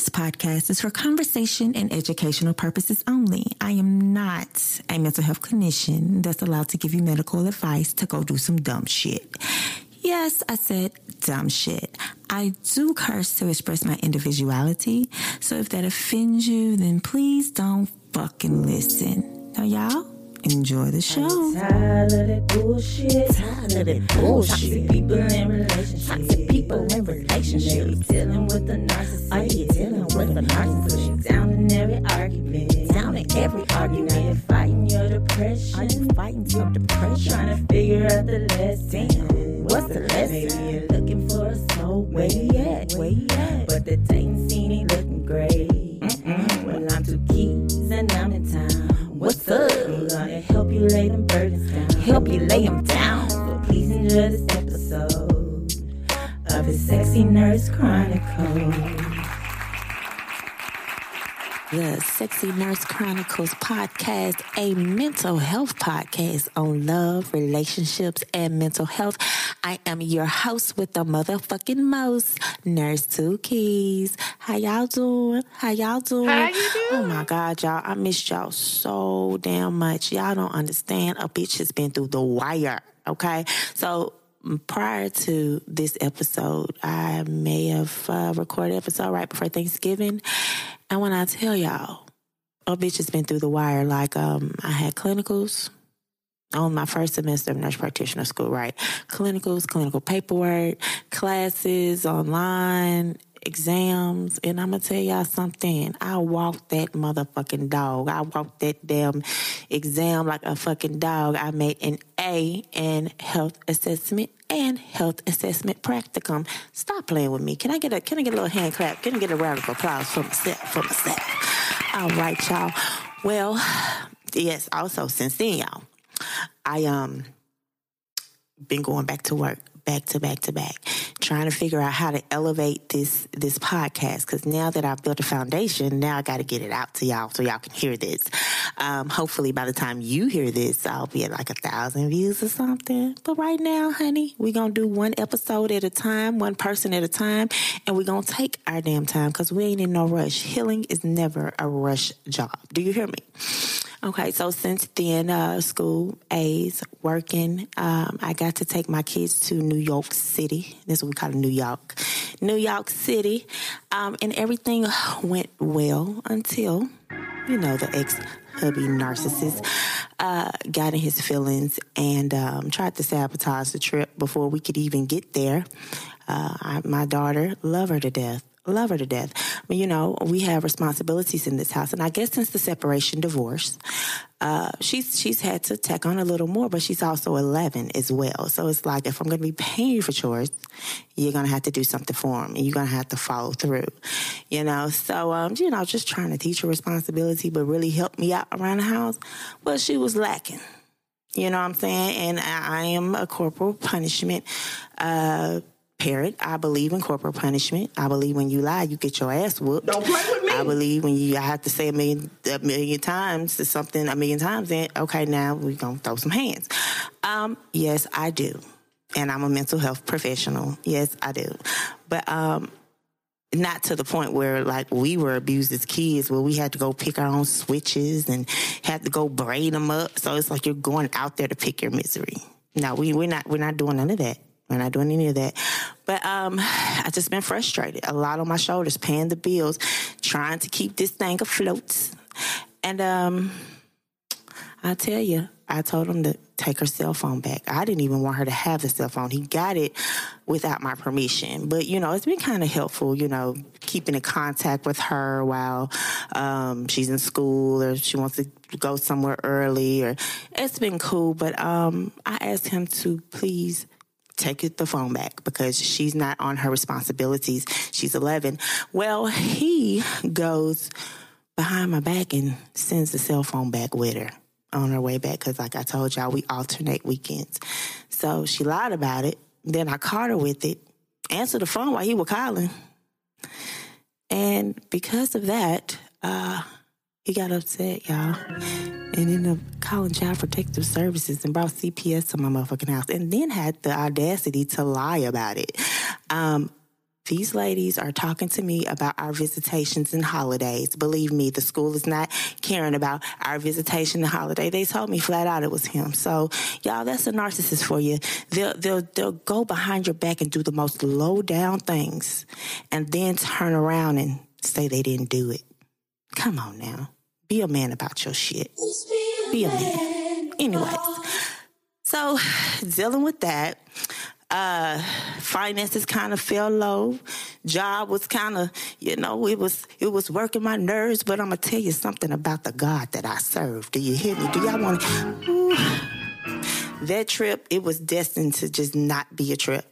This podcast is for conversation and educational purposes only. I am not a mental health clinician that's allowed to give you medical advice to go do some dumb shit. Yes, I said dumb shit. I do curse to express my individuality. So if that offends you, then please don't fucking listen. Now, y'all, enjoy the show. I'm tired of that bullshit. Tired of that bullshit. Toxic people in relationships. Toxic people in relationships. Dealing with the narcissist. Are you dealing with the narcissist? Down in every argument. Down in every argument. you're fighting your depression. Are you fighting some depression? Trying to figure out the lesson. What's the Maybe lesson? you're looking for a soul. Where you at? Where you at? But the dating scene ain't looking great. Well, I'm two keys and I'm in town. What's up? I'm gonna help you lay them burdens down. Help you lay them down. So please enjoy this episode of the Sexy Nurse Chronicle. The Sexy Nurse Chronicles podcast, a mental health podcast on love, relationships, and mental health. I am your host with the motherfucking most, Nurse Two Keys. How y'all doing? How y'all doing? How you doing? Oh my God, y'all. I missed y'all so damn much. Y'all don't understand. A bitch has been through the wire, okay? So, prior to this episode, I may have uh, recorded episode right before Thanksgiving. And when I tell y'all, a bitch has been through the wire. Like, um, I had clinicals on my first semester of nurse practitioner school, right? Clinicals, clinical paperwork, classes online, exams. And I'm going to tell y'all something. I walked that motherfucking dog. I walked that damn exam like a fucking dog. I made an A in health assessment and health assessment practicum. Stop playing with me. Can I get a can I get a little hand clap? Can I get a round of applause for myself for myself? All right, y'all. Well, yes, also since then, y'all, I um been going back to work back to back to back trying to figure out how to elevate this this podcast. Because now that i've built a foundation now i got to get it out to y'all so y'all can hear this. Um, hopefully by the time you hear this i'll be at like a thousand views or something. But right now honey we're gonna do one episode at a time one person at a time and we're gonna take our damn time because we ain't in no rush. Healing is never a rush job. Do you hear me Okay, so since then, uh, school, A's, working, um, I got to take my kids to New York City. This is what we call New York. New York City. Um, and everything went well until, you know, the ex hubby narcissist uh, got in his feelings and um, tried to sabotage the trip before we could even get there. Uh, I, my daughter, love her to death love her to death. But you know, we have responsibilities in this house, and I guess since the separation, divorce, uh, she's she's had to tack on a little more. But she's also eleven as well, so it's like if I'm going to be paying you for chores, you're going to have to do something for them, and you're going to have to follow through. You know, so um, you know, just trying to teach her responsibility, but really help me out around the house. Well, she was lacking. You know what I'm saying? And I am a corporal punishment. Uh, parent. I believe in corporal punishment. I believe when you lie, you get your ass whooped. Don't play with me. I believe when you I have to say a million a million times to something a million times, then okay, now we're gonna throw some hands. Um, yes, I do. And I'm a mental health professional. Yes, I do. But um not to the point where like we were abused as kids where we had to go pick our own switches and had to go braid them up. So it's like you're going out there to pick your misery. No, we, we're not we're not doing none of that. We're not doing any of that. But um, I just been frustrated. A lot on my shoulders, paying the bills, trying to keep this thing afloat. And um, I tell you, I told him to take her cell phone back. I didn't even want her to have the cell phone. He got it without my permission. But, you know, it's been kind of helpful, you know, keeping in contact with her while um, she's in school or she wants to go somewhere early. Or It's been cool. But um, I asked him to please take the phone back because she's not on her responsibilities. She's 11. Well, he goes behind my back and sends the cell phone back with her on her way back because, like I told y'all, we alternate weekends. So she lied about it. Then I caught her with it, answered the phone while he was calling. And because of that, uh, he got upset, y'all, and ended up calling Child Protective Services and brought CPS to my motherfucking house, and then had the audacity to lie about it. Um, these ladies are talking to me about our visitations and holidays. Believe me, the school is not caring about our visitation and holiday. They told me flat out it was him. So, y'all, that's a narcissist for you. They'll, they'll, they'll go behind your back and do the most low down things and then turn around and say they didn't do it. Come on now. Be a man about your shit. Be a man. Anyways, so dealing with that, uh, finances kind of fell low. Job was kind of, you know, it was it was working my nerves. But I'm gonna tell you something about the God that I serve. Do you hear me? Do y'all want to? That trip, it was destined to just not be a trip.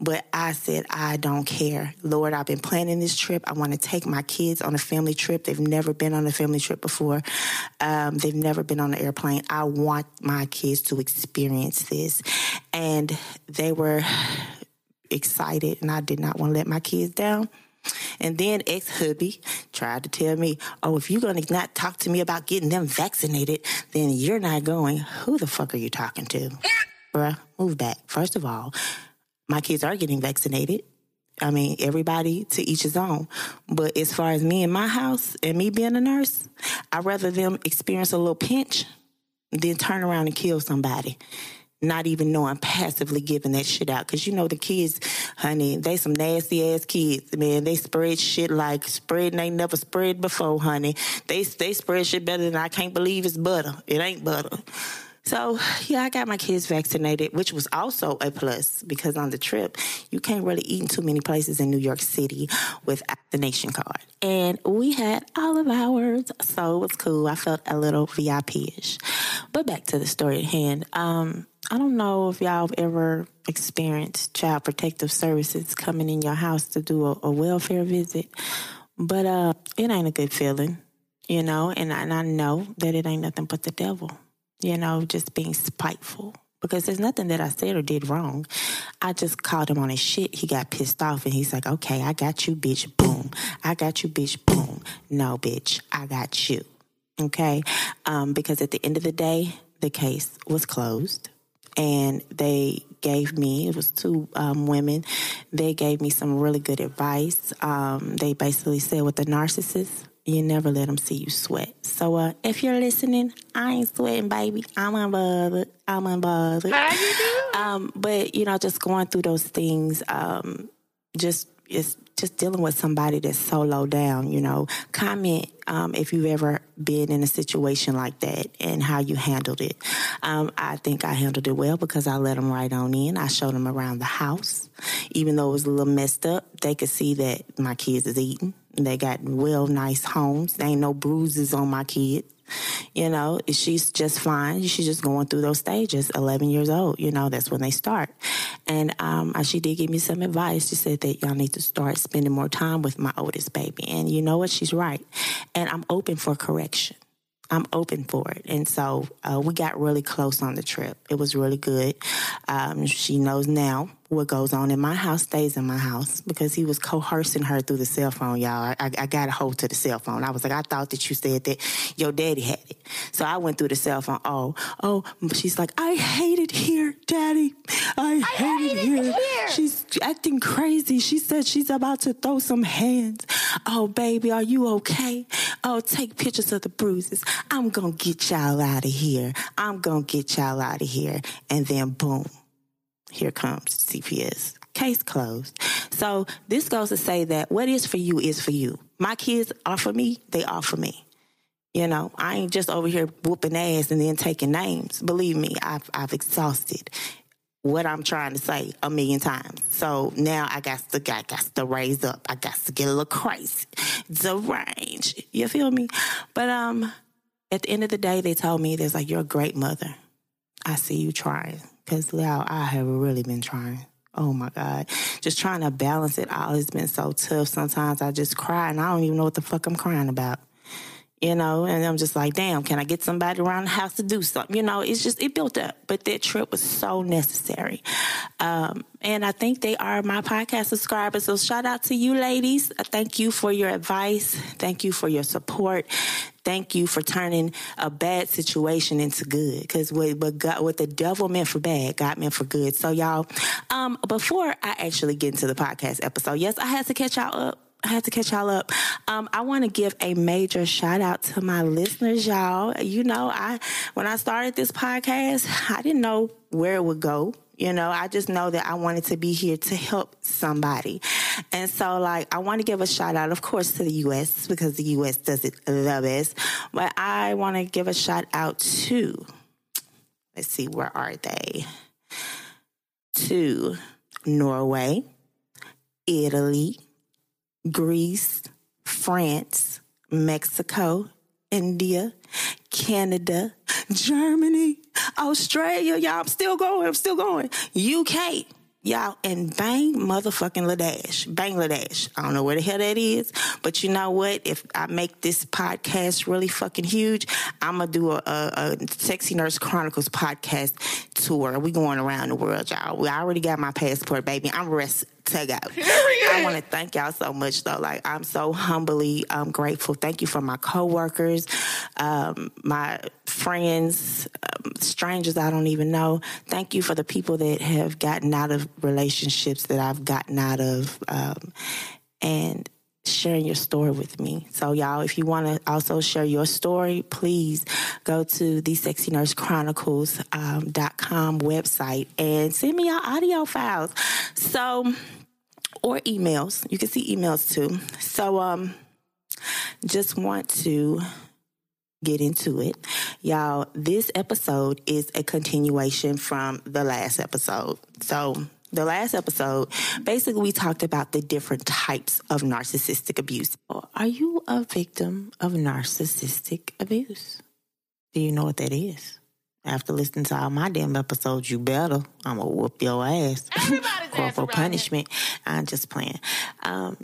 But I said, I don't care. Lord, I've been planning this trip. I want to take my kids on a family trip. They've never been on a family trip before. Um, they've never been on an airplane. I want my kids to experience this. And they were excited, and I did not want to let my kids down. And then ex hubby tried to tell me, oh, if you're going to not talk to me about getting them vaccinated, then you're not going. Who the fuck are you talking to? Bruh, move back. First of all, my kids are getting vaccinated. I mean, everybody to each his own. But as far as me and my house and me being a nurse, I'd rather them experience a little pinch than turn around and kill somebody not even knowing passively giving that shit out. Cause you know the kids, honey, they some nasty ass kids, man. They spread shit like spreading ain't never spread before, honey. They they spread shit better than I can't believe it's butter. It ain't butter. So yeah, I got my kids vaccinated, which was also a plus because on the trip you can't really eat in too many places in New York City without the nation card. And we had all of ours, so it was cool. I felt a little VIP-ish. But back to the story at hand. Um, I don't know if y'all have ever experienced child protective services coming in your house to do a, a welfare visit, but uh, it ain't a good feeling, you know. And I, and I know that it ain't nothing but the devil, you know, just being spiteful. Because there's nothing that I said or did wrong. I just called him on his shit. He got pissed off and he's like, okay, I got you, bitch. Boom. I got you, bitch. Boom. No, bitch. I got you. Okay. Um, because at the end of the day, the case was closed and they gave me it was two um, women. They gave me some really good advice. Um, they basically said with the narcissist you never let them see you sweat. So uh, if you're listening i ain't sweating baby. I'm unbothered. I'm unbothered. How you do? um, but you know just going through those things um, just it's just dealing with somebody that's so low down, you know, comment um, if you've ever been in a situation like that and how you handled it. Um, I think I handled it well because I let them right on in. I showed them around the house. Even though it was a little messed up, they could see that my kids is eating. They got well, nice homes. There ain't no bruises on my kids. You know, she's just fine. She's just going through those stages. Eleven years old. You know, that's when they start. And um, she did give me some advice. She said that y'all need to start spending more time with my oldest baby. And you know what? She's right. And I'm open for correction. I'm open for it. And so uh, we got really close on the trip. It was really good. Um, she knows now what goes on in my house stays in my house because he was coercing her through the cell phone, y'all. I, I got a hold to the cell phone. I was like, I thought that you said that your daddy had it. So I went through the cell phone. Oh, oh, she's like, I hate it here, daddy. I, hate, it here. here. She's acting crazy. She said she's about to throw some hands. Oh, baby, are you okay? Oh, take pictures of the bruises. I'm going to get y'all out of here. I'm going to get y'all out of here. And then boom here comes CPS. Case closed. So this goes to say that what is for you is for you. My kids are for me, they are for me. You know, I ain't just over here whooping ass and then taking names. Believe me, I've, I've exhausted what I'm trying to say a million times. So now I got to, got, got to raise up. I got to get a little crazy, deranged. You feel me? But um, at the end of the day, they told me, "There's like, you're a great mother. I see you trying." Because now I have really been trying. Oh my God. Just trying to balance it all has been so tough. Sometimes I just cry and I don't even know what the fuck I'm crying about. You know, and I'm just like, damn, can I get somebody around the house to do something? You know, it's just, it built up. But that trip was so necessary. Um, and I think they are my podcast subscribers. So shout out to you ladies. Thank you for your advice. Thank you for your support. Thank you for turning a bad situation into good. Because what, what, God, what the devil meant for bad, God meant for good. So, y'all, um, before I actually get into the podcast episode, yes, I had to catch y'all up. I had to catch y'all up. Um, I want to give a major shout out to my listeners, y'all. You know, I when I started this podcast, I didn't know where it would go. You know, I just know that I wanted to be here to help somebody. And so, like, I want to give a shout out, of course, to the U.S. because the U.S. does it the best. But I want to give a shout out to, let's see, where are they? To Norway, Italy, Greece, France, Mexico, India, Canada, Germany, Australia. Y'all, I'm still going. I'm still going. UK. Y'all, and Bang motherfucking Ladesh, Bangladesh. I don't know where the hell that is, but you know what? If I make this podcast really fucking huge, I'm gonna do a, a, a Sexy Nurse Chronicles podcast tour. We going around the world, y'all. We already got my passport, baby. I'm rest to go. I want to thank y'all so much, though. Like, I'm so humbly um, grateful. Thank you for my coworkers, um, my friends, um, strangers I don't even know. Thank you for the people that have gotten out of relationships that I've gotten out of. Um, and sharing your story with me. So, y'all, if you want to also share your story, please go to the Sexy Nurse Chronicles um, .com website and send me your audio files. So, or emails. You can see emails too. So, um, just want to get into it. Y'all, this episode is a continuation from the last episode. So, the last episode, basically, we talked about the different types of narcissistic abuse. Are you a victim of narcissistic abuse? Do you know what that is? After listening to all my damn episodes, you better. I'm gonna whoop your ass. Everybody's Corporal punishment. I'm just playing. Um,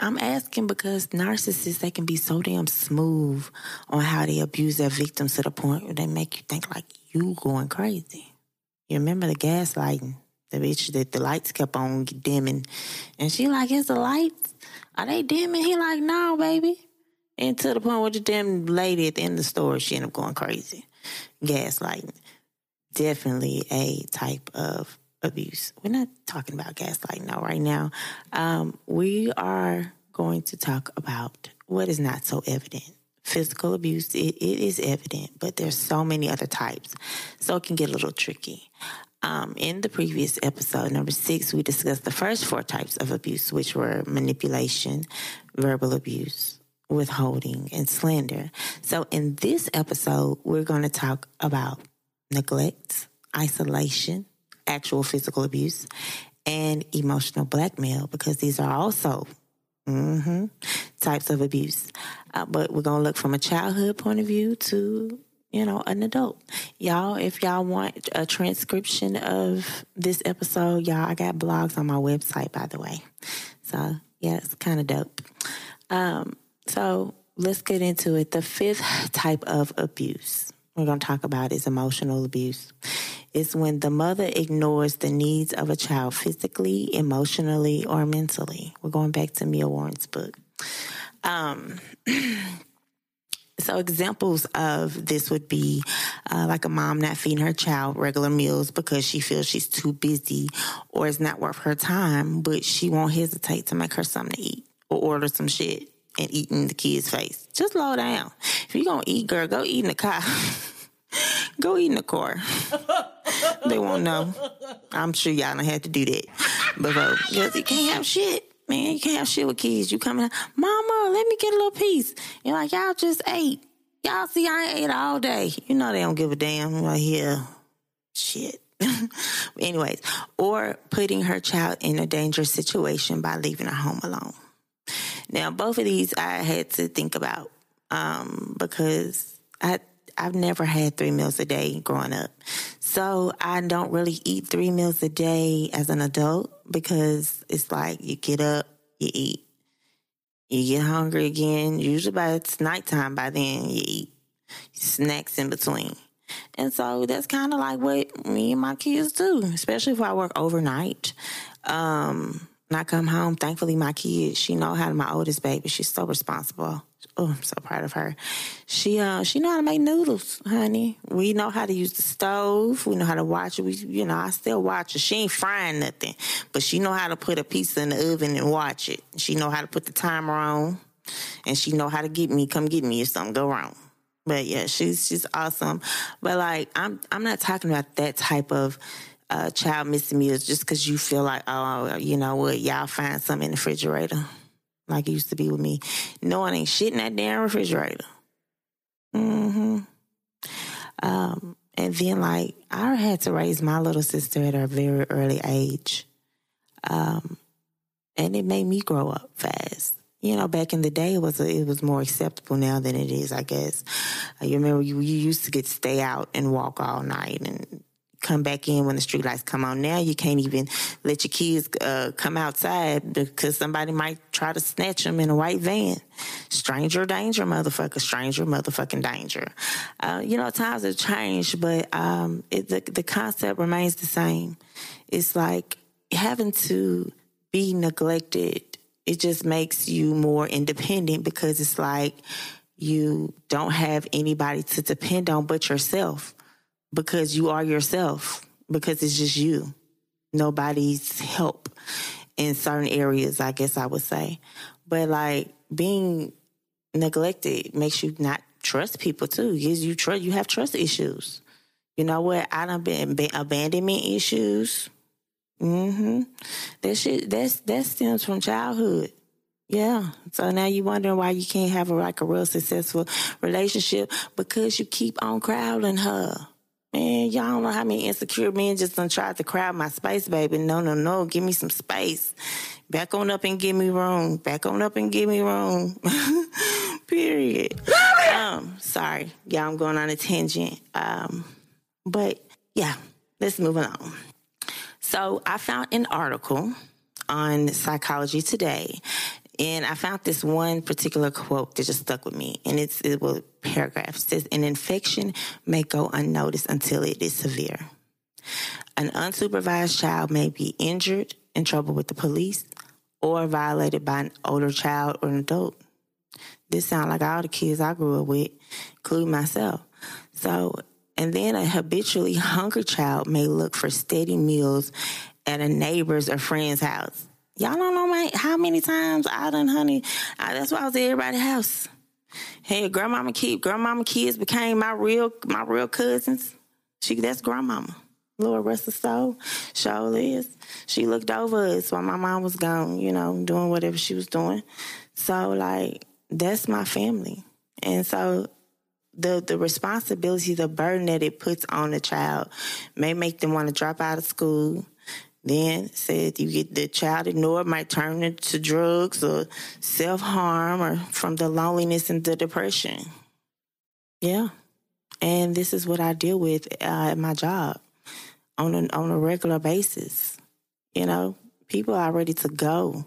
I'm asking because narcissists they can be so damn smooth on how they abuse their victims to the point where they make you think like you going crazy. You remember the gaslighting? The bitch that the lights kept on dimming. And she like, is the lights? Are they dimming? He like, no, baby. And to the point where the damn lady at the end of the store, she ended up going crazy. Gaslighting. Definitely a type of abuse. We're not talking about gaslighting though right now. Um, we are going to talk about what is not so evident. Physical abuse, it, it is evident, but there's so many other types. So it can get a little tricky. Um, in the previous episode, number six, we discussed the first four types of abuse, which were manipulation, verbal abuse, withholding, and slander. So in this episode, we're going to talk about neglect, isolation, actual physical abuse, and emotional blackmail because these are also mhm, types of abuse. Uh, but we're going to look from a childhood point of view to you know, an adult. Y'all, if y'all want a transcription of this episode, y'all, I got blogs on my website, by the way. So, yeah, it's kind of dope. Um, so, let's get into it. The fifth type of abuse we're going to talk about is emotional abuse. It's when the mother ignores the needs of a child physically, emotionally, or mentally. We're going back to Mia Warren's book. Um, so examples of this would be uh, like a mom not feeding her child regular meals because she feels she's too busy or it's not worth her time, but she won't hesitate to make her something to eat or order some shit and eat in the kid's face. Just slow down. If you're gonna eat, girl, go eat in the car. go eat in the car. they won't know. I'm sure y'all don't have to do that. Before. Because you can't have shit. Man, you can't have shit with kids. You coming, Mama, let me get a little piece. You're like, y'all just ate. Y'all see, I ate all day. You know they don't give a damn. I'm like, yeah, shit. Anyways, or putting her child in a dangerous situation by leaving her home alone. Now, both of these I had to think about um, because I I've never had three meals a day growing up. So I don't really eat three meals a day as an adult because it's like you get up, you eat. You get hungry again. Usually by it's nighttime by then you eat snacks in between. And so that's kind of like what me and my kids do, especially if I work overnight. Um, When I come home, thankfully my kids, she know how to my oldest baby. She's so responsible. Oh, I'm so proud of her. She uh she know how to make noodles, honey. We know how to use the stove. We know how to watch it. We you know, I still watch her. She ain't frying nothing, but she know how to put a pizza in the oven and watch it. She know how to put the timer on, and she know how to get me, come get me if something go wrong. But yeah, she's she's awesome. But like I'm I'm not talking about that type of uh, child missing meals just because you feel like, oh, you know what, y'all find something in the refrigerator, like it used to be with me. No one ain't shit in that damn refrigerator. Mm-hmm. Um, and then, like, I had to raise my little sister at a very early age. Um, and it made me grow up fast. You know, back in the day, it was a, it was more acceptable now than it is, I guess. Uh, you remember you, you used to get stay out and walk all night and come back in when the street lights come on. Now you can't even let your kids uh, come outside because somebody might try to snatch them in a white van. Stranger danger, motherfucker. Stranger motherfucking danger. Uh, you know, times have changed, but um, it, the the concept remains the same. It's like having to be neglected. It just makes you more independent because it's like you don't have anybody to depend on but yourself because you are yourself, because it's just you. Nobody's help in certain areas, I guess I would say. But like being neglected makes you not trust people too. Gives you trust. You have trust issues. You know what? I done been abandonment issues. Mm-hmm. That shit. That's that stems from childhood. Yeah. So now you're wondering why you can't have a, like a real successful relationship because you keep on crowding her. Man, y'all don't know how many insecure men just done tried to crowd my space, baby. No, no, no. Give me some space. Back on up and give me room. Back on up and give me room. Period. Um, sorry. Y'all, I'm going on a tangent. Um, but yeah, let's move on. So I found an article on Psychology Today and I found this one particular quote that just stuck with me. And it's it was paragraph. It says an infection may go unnoticed until it is severe. An unsupervised child may be injured, in trouble with the police, or violated by an older child or an adult. This sounds like all the kids I grew up with, including myself. So, and then a habitually hungry child may look for steady meals at a neighbor's or friend's house Y'all don't know my, how many times I done, honey. I, that's why I was at everybody's house. Hey, grandmama kid, grandmama kids became my real, my real cousins. She, that's grandmama. Lord rest her soul. Sure is. She looked over us while my mom was gone, you know, doing whatever she was doing. So like, that's my family. And so the the responsibility, the burden that it puts on a child may make them want to drop out of school, then said you get the child ignored might turn into drugs or self harm or from the loneliness and the depression. Yeah. And this is what I deal with uh, at my job on a, on a regular basis. You know, people are ready to go.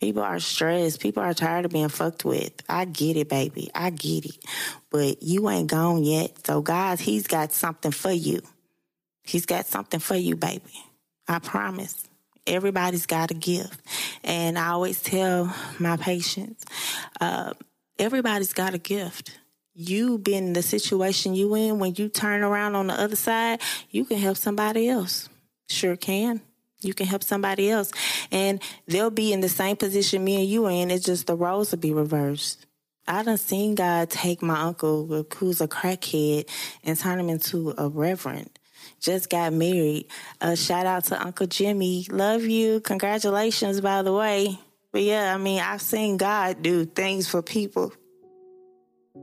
People are stressed. People are tired of being fucked with. I get it, baby. I get it. But you ain't gone yet. So, guys, He's got something for you. He's got something for you, baby. I promise. Everybody's got a gift. And I always tell my patients, uh, everybody's got a gift. You been in the situation you in, when you turn around on the other side, you can help somebody else. Sure can. You can help somebody else. And they'll be in the same position me and you are in. It's just the roles will be reversed. I done seen God take my uncle, who's a crackhead, and turn him into a reverend just got married. Uh, shout out to Uncle Jimmy. Love you. Congratulations, by the way. But yeah, I mean, I've seen God do things for people.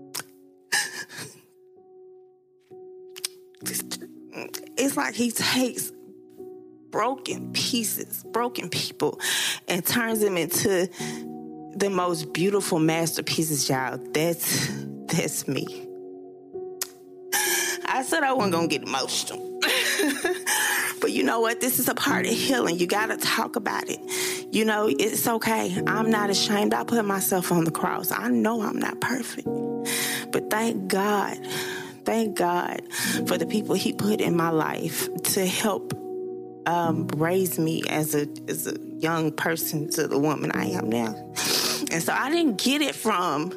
it's like he takes broken pieces, broken people, and turns them into the most beautiful masterpieces, y'all. That's that's me. I said I wasn't gonna get emotional. but you know what? This is a part of healing. You got to talk about it. You know, it's okay. I'm not ashamed. I put myself on the cross. I know I'm not perfect. But thank God, thank God for the people He put in my life to help um, raised me as a as a young person to the woman I am now. And so I didn't get it from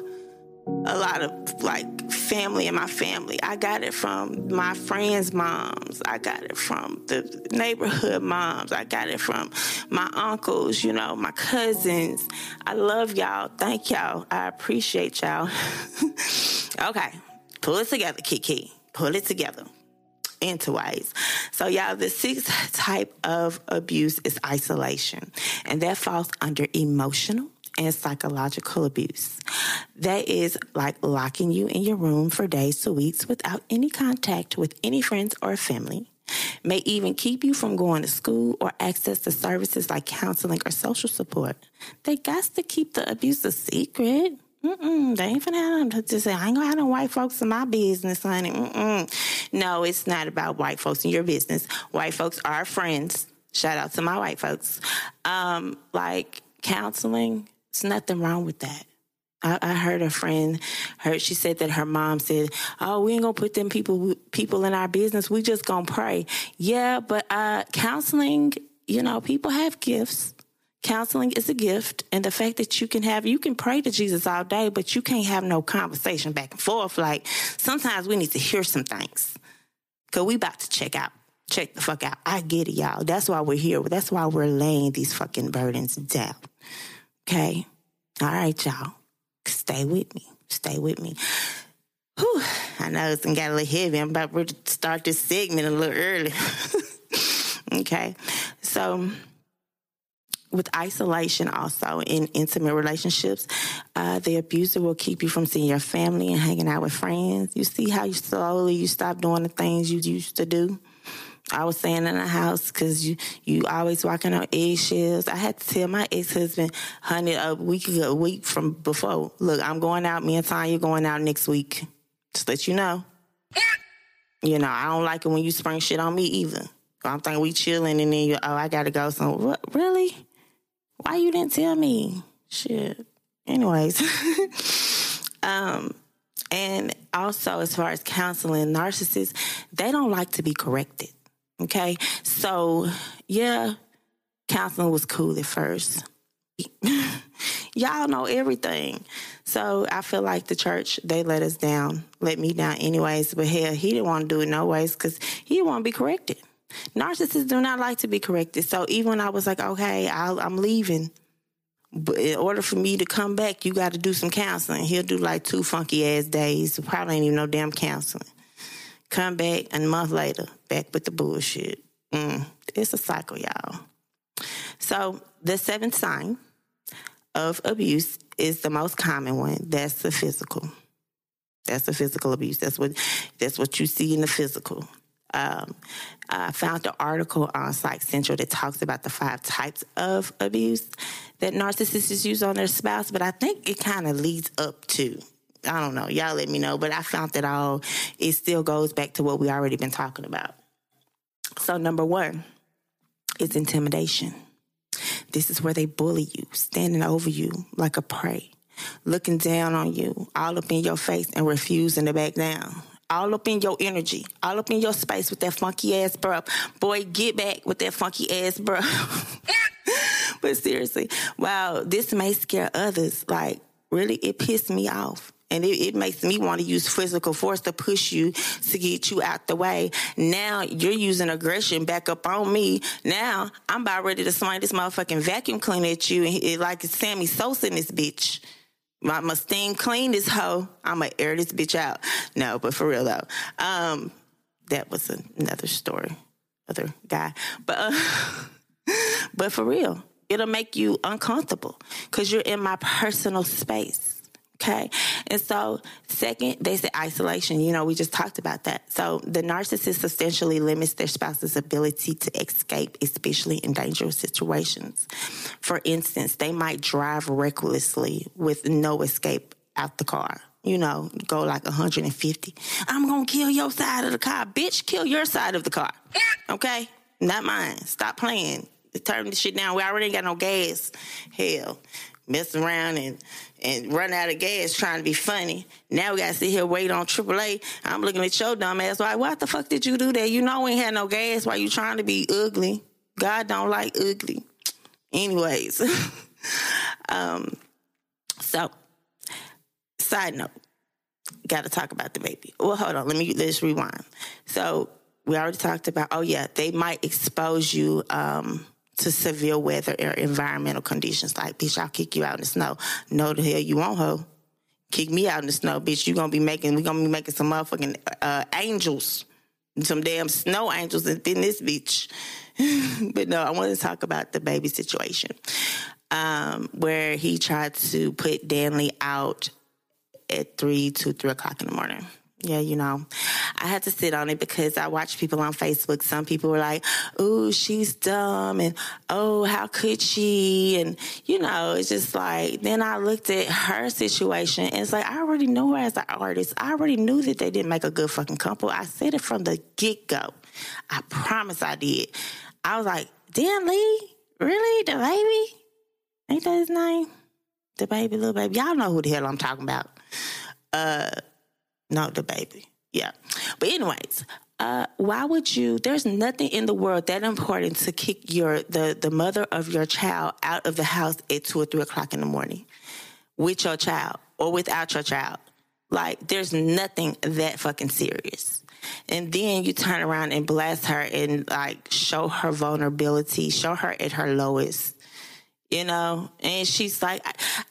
a lot of like family and my family. I got it from my friends' moms. I got it from the neighborhood moms. I got it from my uncles, you know, my cousins. I love y'all. Thank y'all. I appreciate y'all. okay. Pull it together, Kiki. Pull it together into ways. So, y'all, the sixth type of abuse is isolation, and that falls under emotional and psychological abuse. That is like locking you in your room for days to weeks without any contact with any friends or family. May even keep you from going to school or access to services like counseling or social support. They got to keep the abuse a secret. Mm-mm, they ain't finna have to say, I ain't gonna have no white folks in my business, honey. Mm-mm. No, it's not about white folks in your business. White folks are friends. Shout out to my white folks. Um, like counseling, there's nothing wrong with that. I, I, heard a friend heard she said that her mom said, "Oh, we ain't gonna put them people people in our business. We just gonna pray." Yeah, but uh, counseling, you know, people have gifts. Counseling is a gift, and the fact that you can have you can pray to Jesus all day, but you can't have no conversation back and forth. Like sometimes we need to hear some things, cause we about to check out check the fuck out. I get it, y'all. That's why we're here. That's why we're laying these fucking burdens down. Okay. All right, y'all. Stay with me. Stay with me. Whew. I know it's got a little heavy. I'm about to start this segment a little early. okay. So, with isolation also in intimate relationships, uh, the abuser will keep you from seeing your family and hanging out with friends. You see how you slowly you stop doing the things you used to do. I was staying in the house because you you always walking on eggshells. I had to tell my ex husband, honey, a week a week from before. Look, I'm going out. Me and Tanya going out next week. Just let you know. You know, I don't like it when you spring shit on me either. I'm thinking we chilling and then you, oh, I gotta go. So what? Really? Why you didn't tell me? Shit. Anyways, um, and also as far as counseling narcissists, they don't like to be corrected. Okay. So, yeah, counseling was cool at first. Y'all know everything. So I feel like the church, they let us down, let me down anyways. But hell, he didn't want to do it no ways because he didn't want to be corrected. Narcissists do not like to be corrected. So even when I was like, okay, i am leaving. But in order for me to come back, you got to do some counseling. He'll do like two funky ass days. Probably ain't even no damn counseling. Come back a month later, back with the bullshit. Mm, it's a cycle, y'all. So the seventh sign of abuse is the most common one. That's the physical. That's the physical abuse. That's what that's what you see in the physical. Um, I found an article on Psych Central that talks about the five types of abuse that narcissists use on their spouse, but I think it kind of leads up to I don't know. Y'all let me know. But I found that all it still goes back to what we already been talking about. So number one is intimidation. This is where they bully you, standing over you like a prey, looking down on you, all up in your face and refusing to back down. All up in your energy, all up in your space with that funky ass breath. Boy, get back with that funky ass breath. but seriously, wow, this may scare others. Like, really, it pissed me off and it, it, makes me want to use physical force to push you to get you out the way. Now you're using aggression back up on me. Now I'm about ready to swing this motherfucking vacuum cleaner at you, and it, like it's Sammy Sosa in this bitch. My, my steam clean this hoe. I'ma air this bitch out. No, but for real though, um, that was another story, other guy. But uh, but for real, it'll make you uncomfortable because you're in my personal space. Okay. And so, second, they say isolation. You know, we just talked about that. So, the narcissist substantially limits their spouse's ability to escape, especially in dangerous situations. For instance, they might drive recklessly with no escape out the car. You know, go like 150. I'm going to kill your side of the car. Bitch, kill your side of the car. Okay? Not mine. Stop playing. Turn this shit down. We already ain't got no gas. Hell, mess around and and run out of gas trying to be funny. Now we got to sit here wait on AAA. I'm looking at your dumb ass like, what the fuck did you do that? You know we ain't had no gas Why you trying to be ugly. God don't like ugly. Anyways, um, so side note, got to talk about the baby. Well, hold on. Let me let's rewind. So we already talked about. Oh yeah, they might expose you um, to severe weather or environmental conditions. Like, bitch, I'll kick you out in the snow. No, the hell you won't, ho. Kick me out in the snow, bitch. You gonna be making. We gonna be making some motherfucking uh, angels, some damn snow angels in this bitch. but no, I want to talk about DaBaby situation, um, where he tried to put DaniLeigh out at three to three o'clock in the morning. Yeah, you know, I had to sit on it because I watch people on Facebook. Some people were like, "Oh, she's dumb," and "Oh, how could she?" And you know, it's just like. Then I looked at her situation, and it's like I already knew her as an artist. I already knew that they didn't make a good fucking couple. I said it from the get go. I promise I did. I was like, "DaniLeigh, really, DaBaby? Ain't that his name? DaBaby, little baby. Y'all know who the hell I'm talking about." Uh, no, DaBaby. Yeah. But anyways, uh, why would you? There's nothing in the world that important to kick your the the mother of your child out of the house at two or three o'clock in the morning with your child or without your child. Like, there's nothing that fucking serious. And then you turn around and blast her and like show her vulnerability, show her at her lowest you know and she's like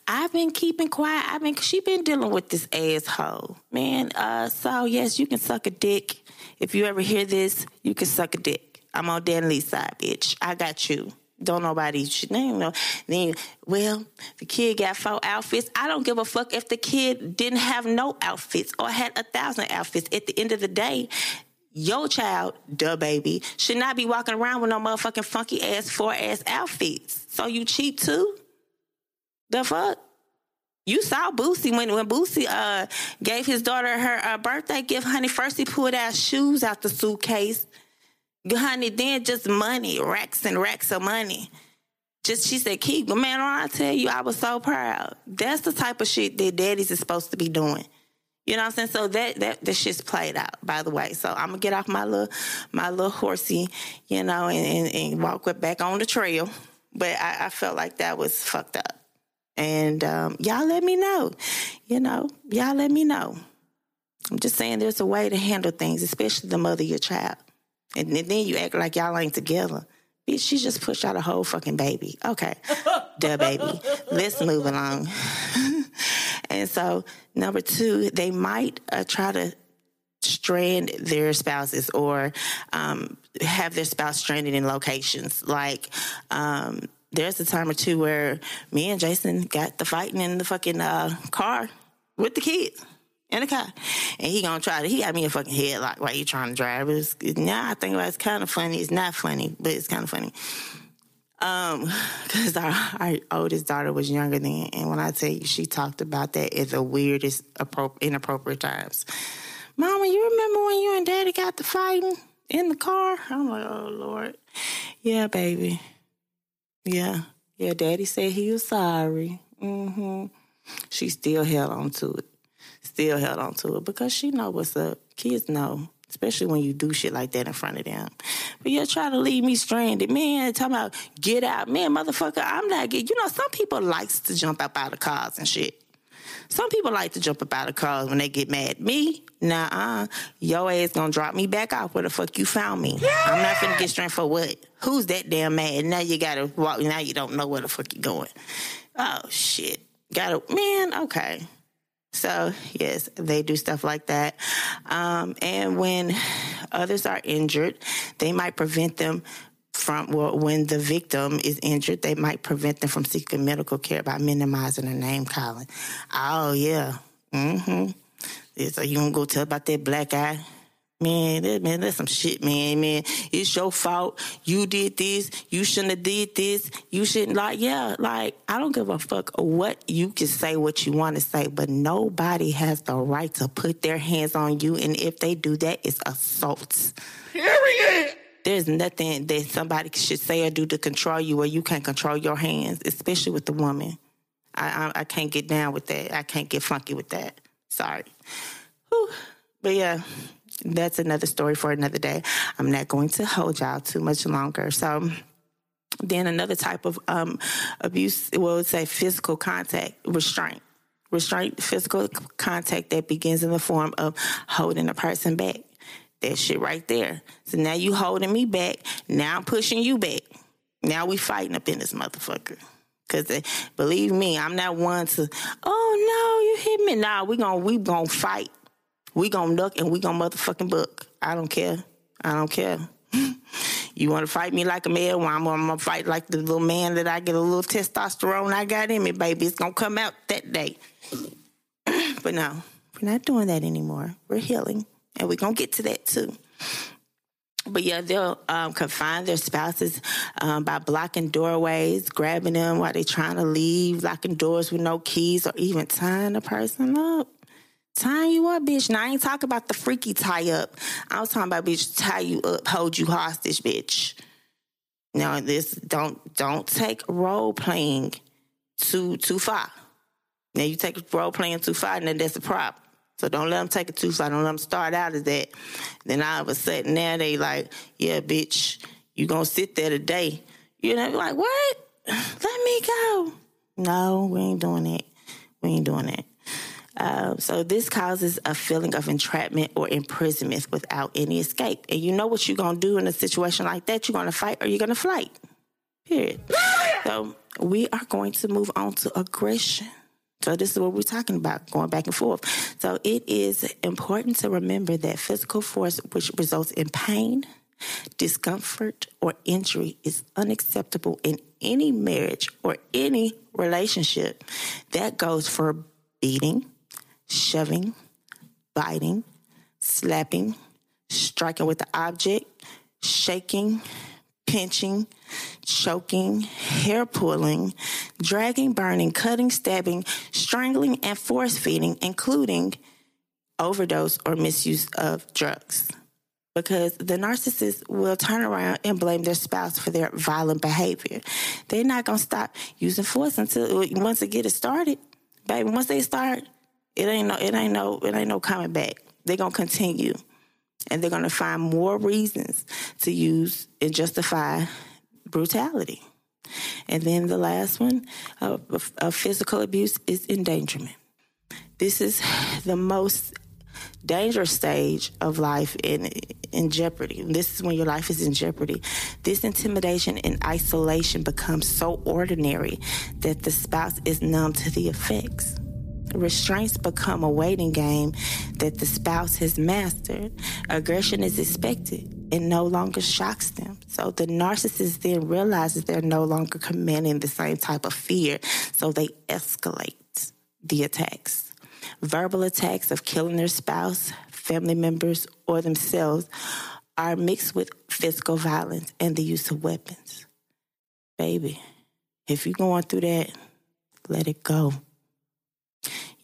I, have been keeping quiet. I've been she been dealing with this asshole man. Uh so yes you can suck a dick. If you ever hear this you can suck a dick. I'm on DaniLeigh's side bitch. I got you. Don't nobody you know then well the kid got four outfits. I don't give a fuck if the kid didn't have no outfits or had a thousand outfits. At the end of the day your child, the baby, should not be walking around with no motherfucking funky ass four ass outfits. So you cheap too? The fuck? You saw Boosie when when Boosie uh, gave his daughter her uh, birthday gift, honey. First he pulled out shoes out the suitcase, honey. Then just money, racks and racks of money. Just she said, "Keep, man, I tell you, I was so proud. That's the type of shit that daddies is supposed to be doing." You know what I'm saying? So that that the shit's played out, by the way. So I'm gonna get off my little my little horsey, you know, and, and, and walk back on the trail. But I, I, felt like that was fucked up. And um, y'all let me know. You know, y'all let me know. I'm just saying there's a way to handle things, especially the mother of your child. And, and then you act like y'all ain't together. Bitch, she just pushed out a whole fucking baby. Okay. Duh, baby. Let's move along. And so, number two, they might uh, try to strand their spouses or um, have their spouse stranded in locations. Like, um, there's a time or two where me and Jason got the fighting in the fucking uh, car with the kids in the car. And he gonna try to, he got me a fucking headlock while you trying to drive. It's, now I think about it, it's kind of funny. It's not funny, but it's kind of funny. Um, because our, our oldest daughter was younger then, and when I tell you, she talked about that at the weirdest, inappropriate times. Mama, you remember when you and Daddy got to fighting in the car? I'm like, oh Lord, yeah, baby, yeah, yeah. Daddy said he was sorry. Mm-hmm. She still held on to it, still held on to it because she know what's up. Kids know especially when you do shit like that in front of them. But you're trying to leave me stranded. Man, talking about get out. Man, motherfucker, I'm not getting, you know, some people likes to jump up out of cars and shit. Some people like to jump up out of cars when they get mad. Me, nah, uh, your ass gonna drop me back off where the fuck you found me. Yeah. I'm not finna get stranded for what? Who's that damn mad? Now you gotta walk. Now you don't know where the fuck you're going. Oh shit. Gotta man. Okay. So, yes, they do stuff like that. Um, and when others are injured, they might prevent them from, well, when the victim is injured, they might prevent them from seeking medical care by minimizing the name calling. Oh, yeah. Mm hmm. So, you gonna go tell about that black eye? Man, that, man, that's some shit, man. Man, it's your fault. You did this. You shouldn't have did this. You shouldn't like, yeah, like I don't give a fuck what you can say, what you want to say, but nobody has the right to put their hands on you, and if they do that, it's assault. Period. There's nothing that somebody should say or do to control you, where you can't control your hands, especially with the woman. I, I, I can't get down with that. I can't get funky with that. Sorry. Whew. But yeah, that's another story for another day. I'm not going to hold y'all too much longer. So Then another type of um, abuse, well, would say physical contact, restraint. Restraint, physical contact that begins in the form of holding a person back. That shit right there. So now you holding me back. Now I'm pushing you back. Now we fighting up in this motherfucker. Cause believe me, I'm not one to. Oh no, you hit me. Nah, we gonna we gonna fight. We gonna duck and we gonna motherfucking buck. I don't care. I don't care. you want to fight me like a man? Well, I'm, I'm gonna fight like the little man that I get a little testosterone I got in me, baby. It's gonna come out that day. but no, we're not doing that anymore. We're healing, and we're gonna get to that too. But yeah, they'll um, confine their spouses um, by blocking doorways, grabbing them while they're trying to leave, locking doors with no keys, or even tying a person up. Tying you up, bitch. Now I ain't talking about the freaky tie up. I was talking about bitch tie you up, hold you hostage, bitch. Now this don't don't take role playing too too far. Now you take role playing too far, and then that's a problem. So don't let them take it too far. Don't let them start out as that. Then all of a sudden now they like, yeah, bitch, you gonna sit there today. You know, like what? Let me go. No, we ain't doing it. We ain't doing it. Uh, so this causes a feeling of entrapment or imprisonment without any escape. And you know what you're gonna do in a situation like that? You're gonna fight or you're gonna flight. Period. so we are going to move on to aggression. So this is what we're talking about, going back and forth. So it is important to remember that physical force which results in pain, discomfort, or injury is unacceptable in any marriage or any relationship. That goes for beating, shoving, biting, slapping, striking with the object, shaking, pinching, choking, hair pulling, dragging, burning, cutting, stabbing, strangling, and force feeding, including overdose or misuse of drugs. Because the narcissist will turn around and blame their spouse for their violent behavior. They're not gonna stop using force until once they get it started. Baby, once they start, it ain't no it ain't no it ain't no coming back. They're gonna continue. And they're gonna find more reasons to use and justify brutality. And then the last one of, of, of physical abuse is endangerment. This is the most dangerous stage of life in in jeopardy. This is when your life is in jeopardy. This intimidation and isolation becomes so ordinary that the spouse is numb to the effects. Restraints become a waiting game that the spouse has mastered. Aggression is expected and no longer shocks them. So the narcissist then realizes they're no longer commanding the same type of fear, so they escalate the attacks. Verbal attacks of killing their spouse, family members, or themselves are mixed with physical violence and the use of weapons. Baby, if you're going through that, let it go.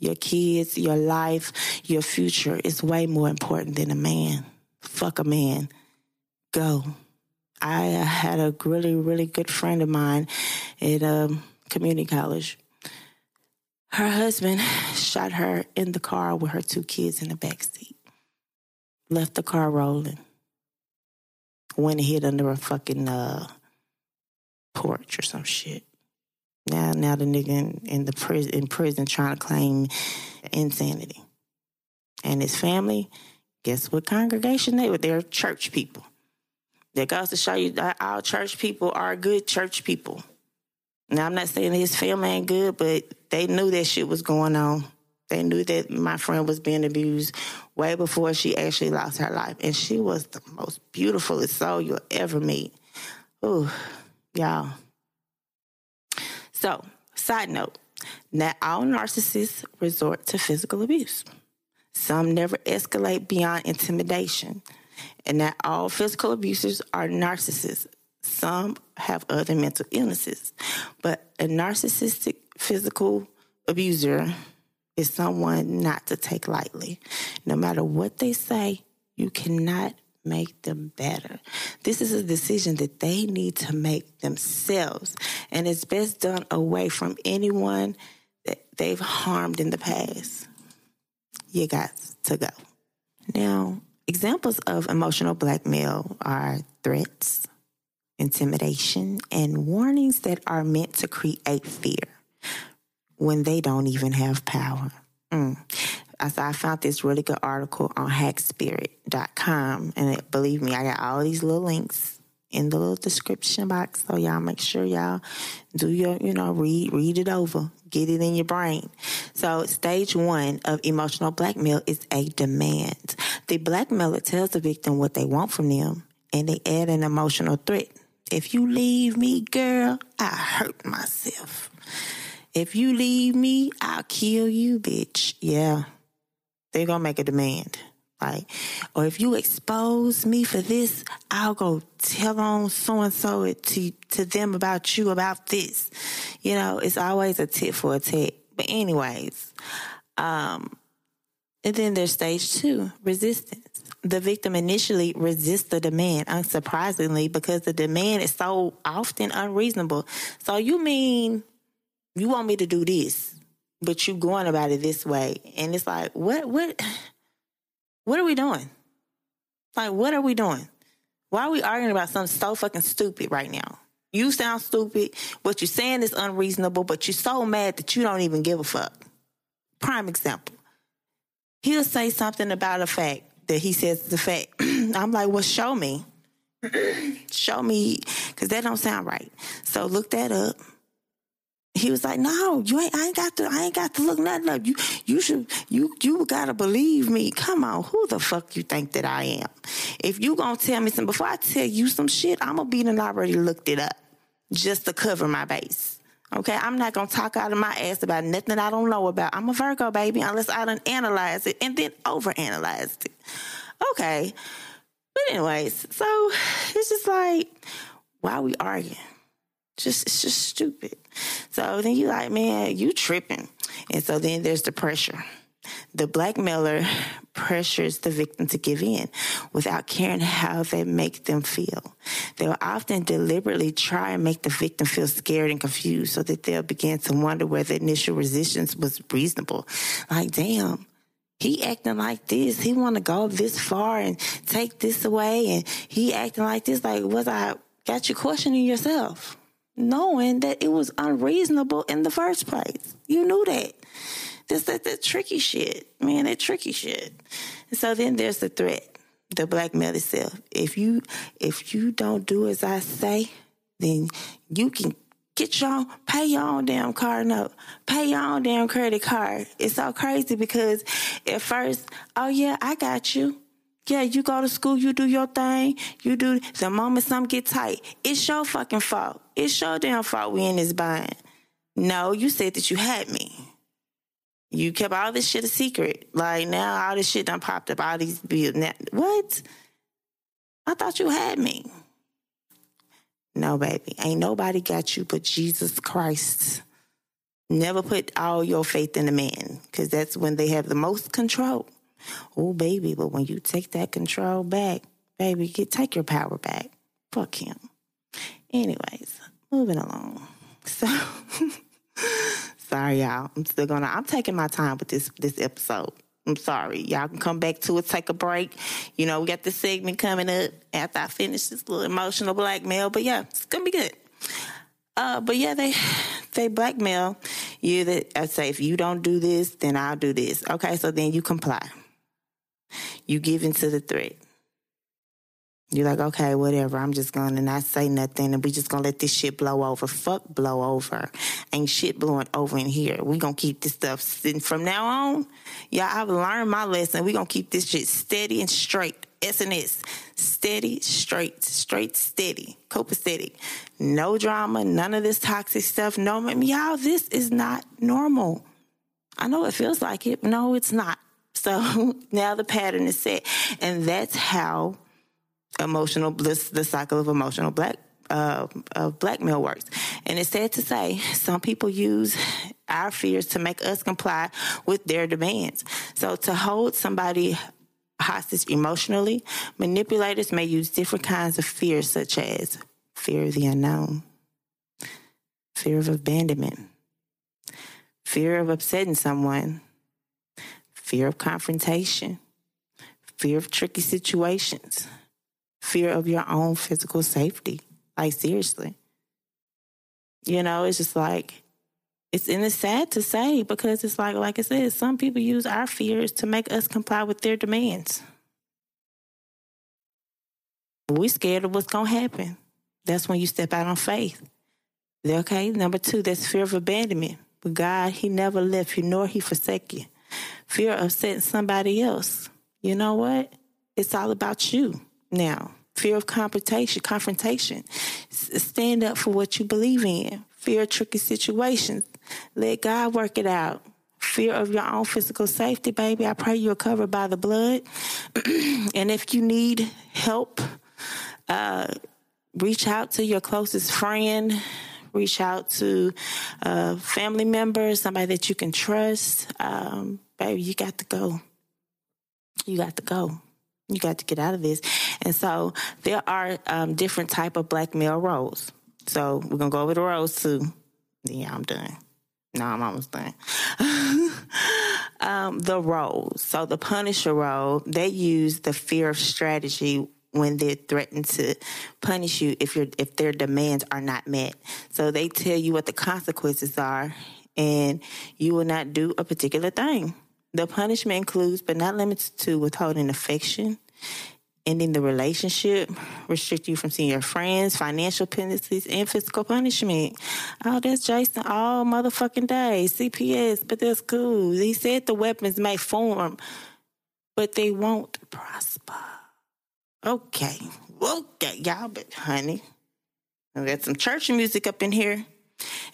Your kids, your life, your future is way more important than a man. Fuck a man. Go. I had a really, really good friend of mine at um, community college. Her husband shot her in the car with her two kids in the back seat. Left the car rolling. Went and hid under a fucking uh, porch or some shit. Now, now the nigga in, in the prison in prison trying to claim insanity, and his family. Guess what congregation they were? They're church people. That goes to show you that our church people are good church people. Now, I'm not saying his family ain't good, but they knew that shit was going on. They knew that my friend was being abused way before she actually lost her life. And she was the most beautiful soul you'll ever meet. Ooh, y'all. So, side note, not all narcissists resort to physical abuse. Some never escalate beyond intimidation. And not all physical abusers are narcissists. Some have other mental illnesses. But a narcissistic physical abuser is someone not to take lightly. No matter what they say, you cannot make them better. This is a decision that they need to make themselves. And it's best done away from anyone that they've harmed in the past. You got to go. Now, examples of emotional blackmail are threats, intimidation, and warnings that are meant to create fear when they don't even have power. Mm. I found this really good article on hackspirit.com. And it, believe me, I got all these little links in the little description box. So y'all make sure y'all do your, you know, read, read it over, get it in your brain. So stage one of emotional blackmail is a demand. The blackmailer tells the victim what they want from them and they add an emotional threat. If you leave me, girl, I hurt myself. If you leave me, I'll kill you, bitch. Yeah. They're gonna make a demand. Like, or if you expose me for this, I'll go tell on so and so to to them about you about this. You know, it's always a tit for a tat. But anyways, um, and then there's stage two, resistance. The victim initially resists the demand, unsurprisingly, because the demand is so often unreasonable. So you mean you want me to do this, but you going about it this way. And it's like, what what what are we doing? Like, what are we doing? Why are we arguing about something so fucking stupid right now? You sound stupid. What you're saying is unreasonable, but you're so mad that you don't even give a fuck. Prime example. He'll say something about a fact that he says is a fact. I'm like, well, show me. show me, because that don't sound right. So look that up he was like, "No, you ain't. I ain't got to. I ain't got to look nothing up. You, you should. You, you gotta believe me. Come on, who the fuck you think that I am? If you gonna tell me something before I tell you some shit, I'm gonna be and I already looked it up just to cover my base. Okay, I'm not gonna talk out of my ass about nothing I don't know about. I'm a Virgo baby, unless I done analyze it and then overanalyzed it. Okay, but anyways, so it's just like, why we arguing? Just it's just stupid. So then you like, man, you tripping. And so then there's the pressure. The blackmailer pressures the victim to give in without caring how they make them feel. They will often deliberately try and make the victim feel scared and confused so that they'll begin to wonder whether initial resistance was reasonable. Like, damn, he acting like this. He want to go this far and take this away. And he acting like this. Like, was I got you questioning yourself? Knowing that it was unreasonable in the first place. You knew that. That's that, that tricky shit, man, that tricky shit. And so then there's the threat, the blackmail itself. If you if you don't do as I say, then you can get your pay your own damn car note, pay your own damn credit card. It's so crazy because at first, oh yeah, I got you. Yeah, you go to school, you do your thing, you do the moment something get tight, it's your fucking fault. It's your damn fault we in this bind. No, you said that you had me. You kept all this shit a secret. Like now all this shit done popped up, all these bills. What? I thought you had me. No, baby. Ain't nobody got you but Jesus Christ. Never put all your faith in a man, because that's when they have the most control. Oh, baby, but when you take that control back, baby, get take your power back. Fuck him. Anyways, moving along. So sorry, y'all. I'm still gonna I'm taking my time with this this episode. I'm sorry. Y'all can come back to it, take a break. You know, we got this segment coming up after I finish this little emotional blackmail. But yeah, it's gonna be good. Uh, but yeah, they they blackmail you that I say if you don't do this, then I'll do this. Okay, so then you comply. You give into the threat. You're like, okay, whatever. I'm just gonna not say nothing, and we just gonna let this shit blow over. Fuck, blow over. Ain't shit blowing over in here. We gonna keep this stuff sitting from now on. Yeah, I've learned my lesson. We gonna keep this shit steady and straight. S and S, steady, straight, straight, steady, copacetic. No drama, none of this toxic stuff. No, y'all, this is not normal. I know it feels like it. No, it's not. So now the pattern is set. And that's how emotional bliss, the cycle of emotional black uh, of blackmail works. And it's sad to say, some people use our fears to make us comply with their demands. So to hold somebody hostage emotionally, manipulators may use different kinds of fears, such as fear of the unknown, fear of abandonment, fear of upsetting someone, fear of confrontation, fear of tricky situations, fear of your own physical safety, Like seriously. You know, it's just like it's and it's sad to say because it's like like I said, some people use our fears to make us comply with their demands. We're scared of what's gonna happen. That's when you step out on faith. Okay, number two, that's fear of abandonment. But God, He never left you, nor He forsake you. Fear of setting somebody else. You know what? It's all about you now. Fear of confrontation, confrontation. Stand up for what you believe in. Fear of tricky situations. Let God work it out. Fear of your own physical safety, baby. I pray you're covered by the blood. and if you need help, uh, reach out to your closest friend. Reach out to a family member, somebody that you can trust. Um, baby, you got to go. You got to go. You got to get out of this. And so there are um, different type of blackmail roles. So we're gonna go over the roles too. Yeah, I'm done. No, I'm almost done. um, the roles. So the Punisher role, they use the fear of strategy when they're threatened to punish you if your if their demands are not met. So they tell you what the consequences are, and you will not do a particular thing. The punishment includes, but not limited to, withholding affection, ending the relationship, restrict you from seeing your friends, financial penalties, and physical punishment. Oh, that's Jason all motherfucking day. CPS, but that's cool. He said the weapons may form, but they won't prosper. Okay, okay, y'all, but honey, we got some church music up in here.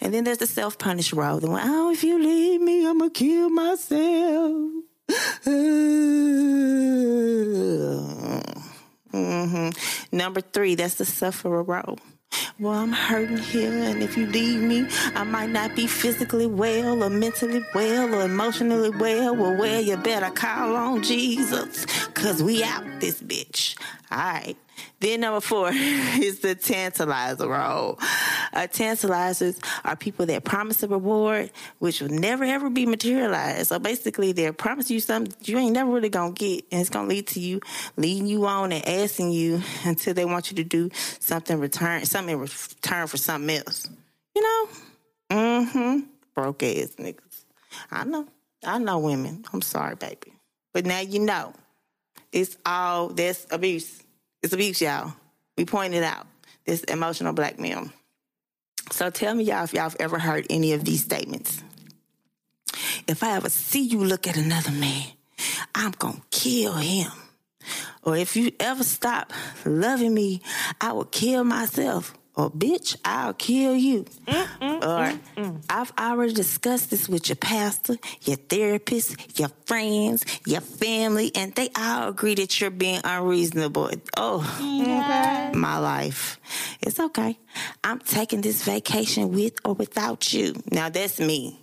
And then there's the self punish role. The one, oh, if you leave me, I'm going to kill myself. mm-hmm. Number three, that's the sufferer role. Well, I'm hurting here, and if you leave me, I might not be physically well, or mentally well, or emotionally well. Well, well, you better call on Jesus, cause we out this bitch. All right. Then number four is the tantalizer role. Uh, tantalizers are people that promise a reward which will never ever be materialized. So basically, they're promising you something you ain't never really gonna get, and it's gonna lead to you leading you on and asking you until they want you to do something return something in return for something else. You know? Mm-hmm. Broke ass niggas. I know. I know women. I'm sorry, baby. But now you know. It's all this abuse. It's abuse, y'all. We pointed out this emotional blackmail. So tell me, y'all, if y'all have ever heard any of these statements. If I ever see you look at another man, I'm going to kill him. Or if you ever stop loving me, I will kill myself or bitch, I'll kill you. Mm-mm, or mm-mm. I've already discussed this with your pastor, your therapist, your friends, your family, and they all agree that you're being unreasonable. Oh, yeah. my life. It's okay. I'm taking this vacation with or without you. Now that's me.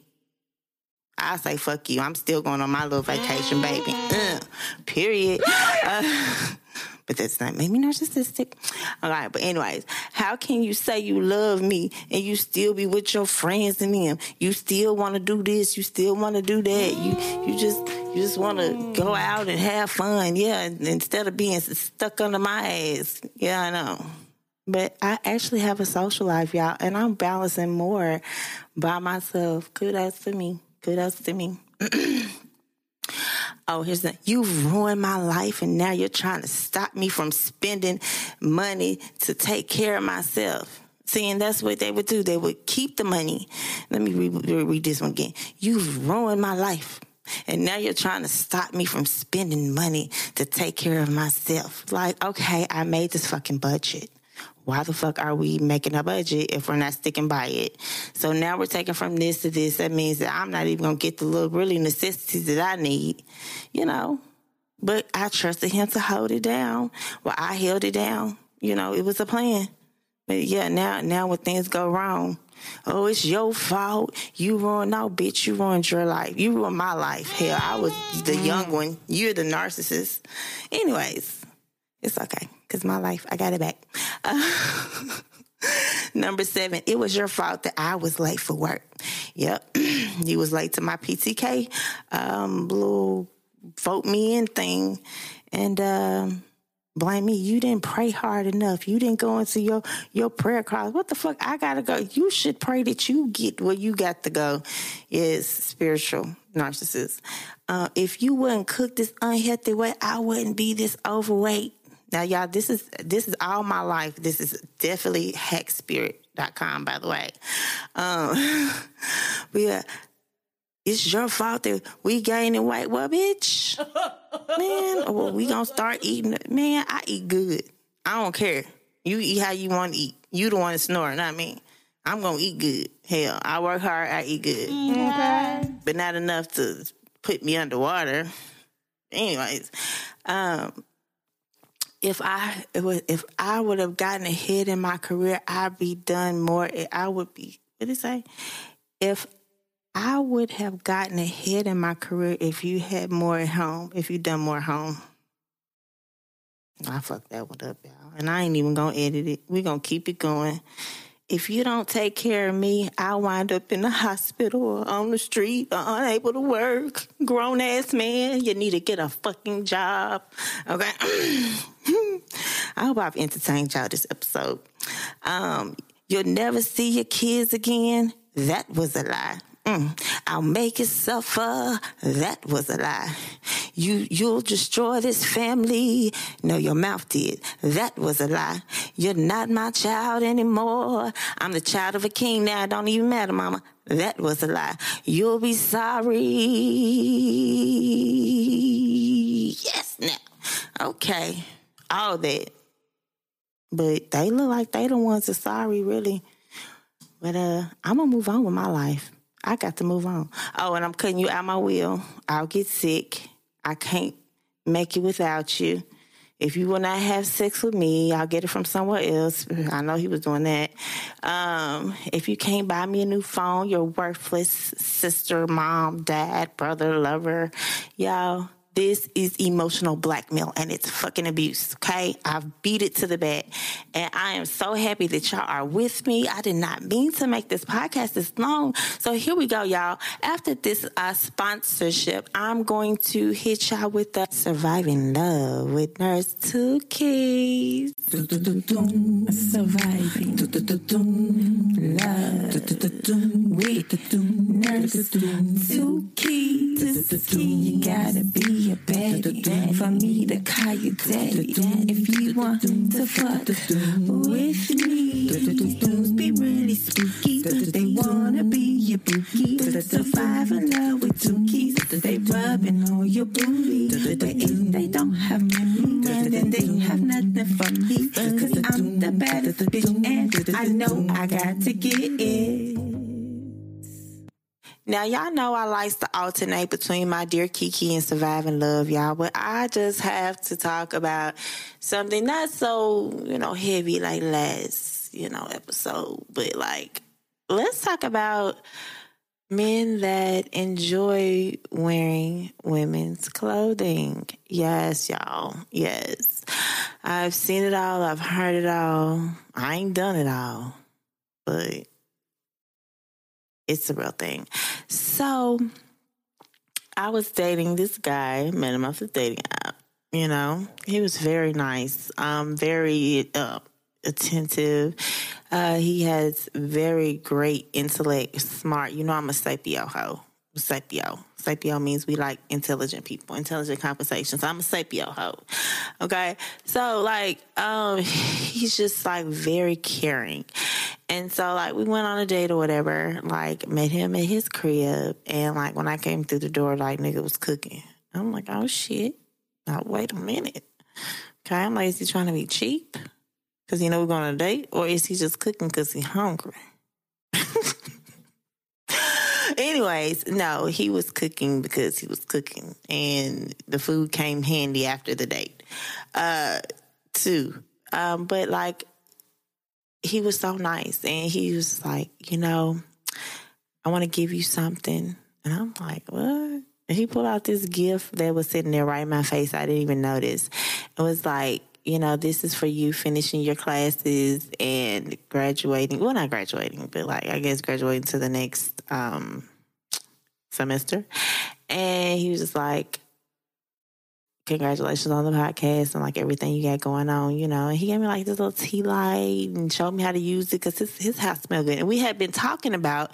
I say fuck you. I'm still going on my little vacation, baby. Uh, period. Uh, but that's not make me narcissistic. All right, but anyways, how can you say you love me and you still be with your friends and them? You still want to do this, you still want to do that. You you just you just want to go out and have fun, yeah. Instead of being stuck under my ass, yeah, I know. But I actually have a social life, y'all, and I'm balancing more by myself. Kudos to me. Kudos to me. oh, here's the you've ruined my life and now you're trying to stop me from spending money to take care of myself. See, and that's what they would do. They would keep the money. Let me read, read this one again. You've ruined my life. And now you're trying to stop me from spending money to take care of myself. Like, okay, I made this fucking budget why the fuck are we making a budget if we're not sticking by it? So now we're taking from this to this. That means that I'm not even gonna get the little really necessities that I need, you know. But I trusted him to hold it down. Well, I held it down. You know, it was a plan. But yeah, now now when things go wrong, oh, it's your fault. You ruined no bitch, you ruined your life. You ruined my life. Hell, I was the young mm. one. You're the narcissist. Anyways, it's okay because my life, I got it back. Uh, number seven, it was your fault that I was late for work. Yep, you was late to my PTK um, little vote me in thing, and um, blame me. You didn't pray hard enough. You didn't go into your your prayer closet. What the fuck? I gotta go. You should pray that you get where you got to go. Is spiritual narcissist. Uh, if you wouldn't cook this unhealthy way, I wouldn't be this overweight. Now, y'all, this is this is all my life. This is definitely hackspirit.com, by the way. Um, but yeah, it's your fault that we gaining weight. Well, bitch, man, well, we gonna start eating. Man, I eat good. I don't care. You eat how you want to eat. You the one to snore, not me. I'm gonna eat good. Hell, I work hard. I eat good, Okay. but not enough to put me underwater. Anyways, um, if I if I would have gotten ahead in my career, I'd be done more. I would be. What did it say? If I would have gotten ahead in my career if you had more at home, if you done more at home. I fucked that one up, y'all. And I ain't even gonna edit it. we gonna keep it going. If you don't take care of me, I'll wind up in the hospital or on the street or unable to work. Grown ass man, you need to get a fucking job. Okay. I hope I've entertained y'all this episode. Um, you'll never see your kids again. That was a lie. Mm. I'll make you suffer. That was a lie. You you'll destroy this family. No, your mouth did. That was a lie. You're not my child anymore. I'm the child of a king now. It don't even matter, mama. That was a lie. You'll be sorry. Yes, now. Okay. All that. But they look like they the ones that's sorry, really. But uh, I'm gonna move on with my life. I got to move on. Oh, and I'm cutting you out my will. I'll get sick. I can't make it without you. If you will not have sex with me, I'll get it from somewhere else. I know he was doing that. Um, if you can't buy me a new phone, you're worthless sister, mom, dad, brother, lover. Y'all, this is emotional blackmail and it's fucking abuse. Okay. I've beat it to the bed. And I am so happy that y'all are with me. I did not mean to make this podcast this long. So here we go, y'all. After this uh, sponsorship, I'm going to hit y'all with the surviving love with Nurse Two Keys. Surviving. Love. With nurse. Two keys. You gotta be a baddie for me to call you daddy. If you want to fuck with me, dudes be really spooky. They wanna be your bookie. Survive in love with two keys. They rubbing on your booty. But if they don't have money, then they have nothing for me. Cause I'm the baddest bitch and I know I got to get it. Now, y'all know I like to alternate between my dear Kiki and surviving love, y'all, but I just have to talk about something not so, you know, heavy like last, you know, episode, but like, let's talk about men that enjoy wearing women's clothing. Yes, y'all. Yes. I've seen it all. I've heard it all. I ain't done it all, but it's a real thing. So I was dating this guy, met him off the dating app. You know, he was very nice, um, very uh, attentive. Uh, he has very great intellect, smart. You know, I'm a sapio hoe. Sapio. Sapio means we like intelligent people, intelligent conversations. I'm a sapio hoe. Okay. So like, um, he's just like very caring. And so like we went on a date or whatever, like met him at his crib and like when I came through the door, like nigga was cooking. I'm like, oh shit. Now wait a minute. Okay, I'm like, is he trying to be cheap? Cause you know we're going on a date? Or is he just cooking cause he's hungry? Anyways, no, he was cooking because he was cooking, and the food came handy after the date, uh, too. Um, but like, he was so nice, and he was like, you know, I want to give you something, and I'm like, what? And he pulled out this gift that was sitting there right in my face. I didn't even notice. It was like, you know, this is for you finishing your classes and graduating. Well, not graduating, but like I guess graduating to the next um, semester. And he was just like, congratulations on the podcast and like everything you got going on, you know. And he gave me like this little tea light and showed me how to use it because his, his house smelled good. And we had been talking about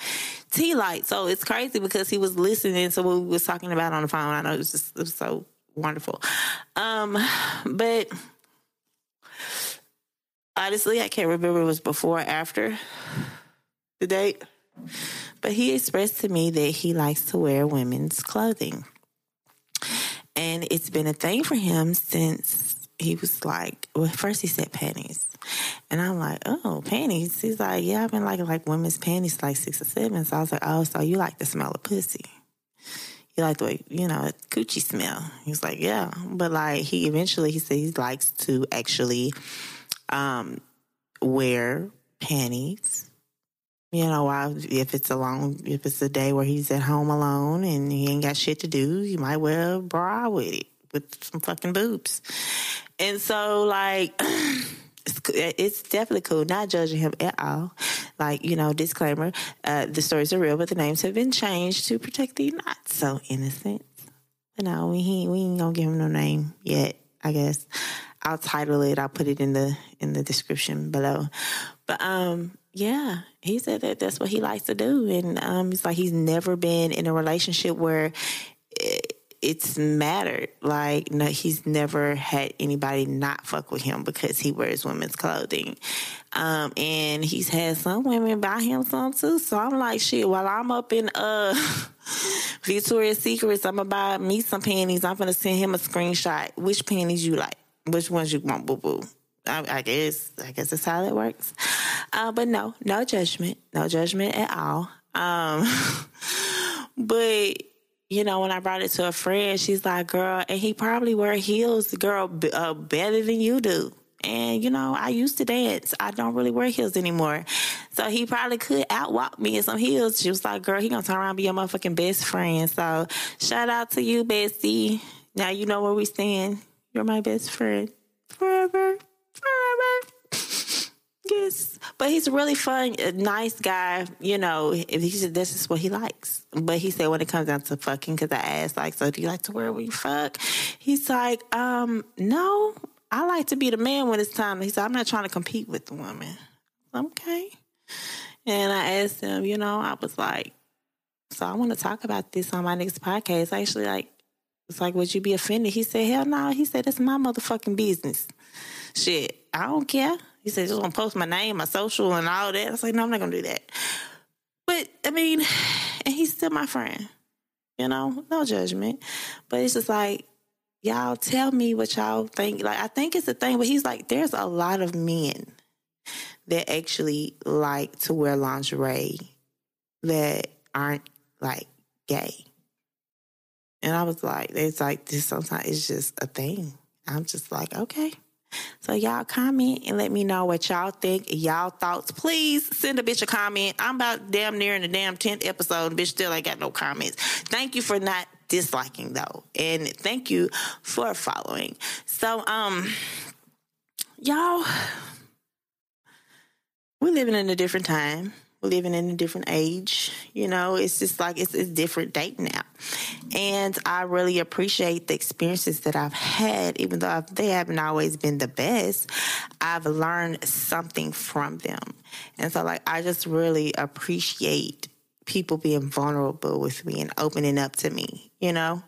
tea light. So it's crazy because he was listening to what we was talking about on the phone. I know it was just, it was so wonderful. Um, but honestly, I can't remember it was before or after the date. But he expressed to me that he likes to wear women's clothing. And it's been a thing for him since he was like, well, first he said panties. And I'm like, oh, panties. He's like, yeah, I've been liking like women's panties like six or seven. So I was like, oh, so you like the smell of pussy. You like the way, you know, coochie smell. He's like, yeah. But like he eventually he said he likes to actually um wear panties you know, if it's a long, if it's a day where he's at home alone and he ain't got shit to do, he might wear a bra with it, with some fucking boobs. And so, like, it's, it's definitely cool. Not judging him at all. Like, you know, disclaimer: uh, the stories are real, but the names have been changed to protect the not so innocent. But no, we ain't, we ain't gonna give him no name yet. I guess I'll title it. I'll put it in the in the description below. But um, yeah, he said that that's what he likes to do, and um, he's like he's never been in a relationship where it's mattered. Like no, he's never had anybody not fuck with him because he wears women's clothing, um, and he's had some women buy him some too. So I'm like, shit. While I'm up in uh Victoria's Secrets, I'm gonna buy me some panties. I'm gonna send him a screenshot. Which panties you like? Which ones you want, boo boo? I, guess I guess that's how that works. Uh, but no, no judgment, no judgment at all. Um, but you know, when I brought it to a friend, she's like, "Girl," and he probably wear heels, girl, uh, better than you do. And you know, I used to dance. I don't really wear heels anymore. So he probably could outwalk me in some heels. She was like, girl, he gonna turn around and be your motherfucking best friend. So shout out to you, Bessie. Now you know where we stand. You're my best friend. Forever. But he's a really fun, nice guy. You know, if he said this is what he likes. But he said when it comes down to fucking, because I asked like, so do you like to wear when you fuck? He's like, um, no, I like to be the man when it's time. He said, I'm not trying to compete with the woman. Okay. And I asked him, you know, I was like, so I want to talk about this on my next podcast. Actually, like, it's like, would you be offended? He said, hell no. He said, it's my motherfucking business. Shit, I don't care. He said, just gonna post my name, my social, and all that. I was like, no, I'm not gonna do that. But I mean, and he's still my friend. You know, no judgment. But it's just like, y'all tell me what y'all think. Like, I think it's a thing, but he's like, there's a lot of men that actually like to wear lingerie that aren't like gay. And I was like, it's like this sometimes it's just a thing. I'm just like, okay. So y'all comment and let me know what y'all think, y'all thoughts. Please send a bitch a comment. I'm about damn near in the damn 10th episode and bitch still ain't got no comments. Thank you for not disliking though. And thank you for following. So um y'all we're living in a different time living in a different age. You know, it's just like it's a different date now. And I really appreciate the experiences that I've had, even though they haven't always been the best. I've learned something from them. And so, like, I just really appreciate people being vulnerable with me and opening up to me, you know?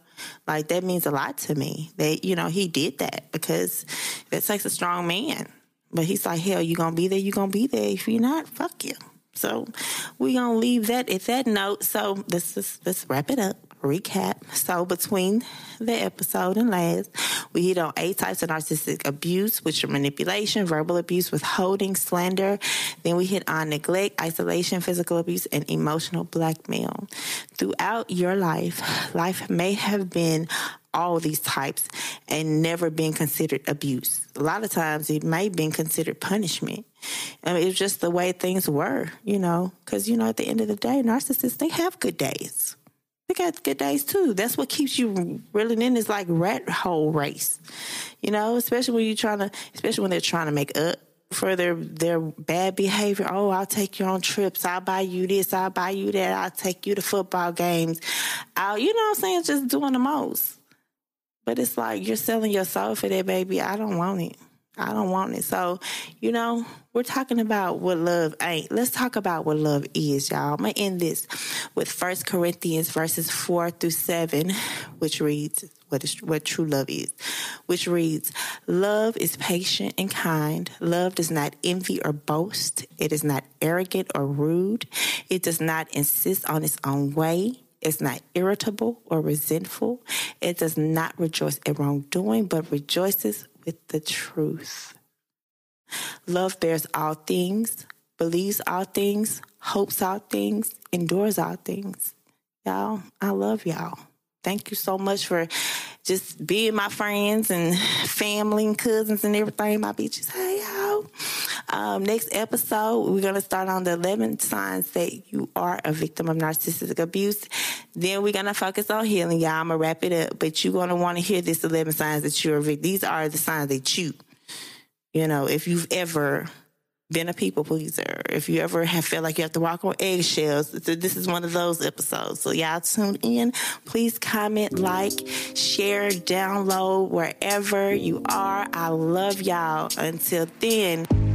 Like, that means a lot to me that, you know, he did that because that takes a strong man. But he's like, hell, you gonna be there, you gonna be there. If you're not, fuck you. So we're gonna leave that at that note. So let's let's wrap it up. Recap. So between the episode and last, we hit on eight types of narcissistic abuse, which are manipulation, verbal abuse, withholding, slander. Then we hit on neglect, isolation, physical abuse, and emotional blackmail. Throughout your life, life may have been all these types and never been considered abuse. A lot of times it may have been considered punishment. I mean, just the way things were, you know, because, you know, at the end of the day, narcissists, they have good days. They got good days too. That's what keeps you reeling in this like rat hole race, you know, especially when you're trying to, especially when they're trying to make up for their their bad behavior. Oh, I'll take you on trips. I'll buy you this. I'll buy you that. I'll take you to football games. I'll, you know what I'm saying? Just doing the most. But it's like you're selling your soul for that, baby. I don't want it. I don't want it. So, you know, we're talking about what love ain't. Let's talk about what love is, y'all. I'm gonna end this with First Corinthians verses four through seven, which reads what is what true love is, which reads, Love is patient and kind. Love does not envy or boast. It is not arrogant or rude. It does not insist on its own way. It's not irritable or resentful. It does not rejoice at wrongdoing, but rejoices with the truth. Love bears all things, believes all things, hopes all things, endures all things. Y'all, I love y'all. Thank you so much for just being my friends and family and cousins and everything, my bitches. Hey, y'all. Um, next episode, we're to start on the 11 signs that you are a victim of narcissistic abuse. Then we're to focus on healing, y'all. I'm to wrap it up, but you're to want to hear this 11 signs that you're a victim. These are the signs that you, you know, if you've ever been a people pleaser, if you ever have felt like you have to walk on eggshells, this is one of those episodes. So y'all tune in. Please comment, like, share, download wherever you are. I love y'all. Until then.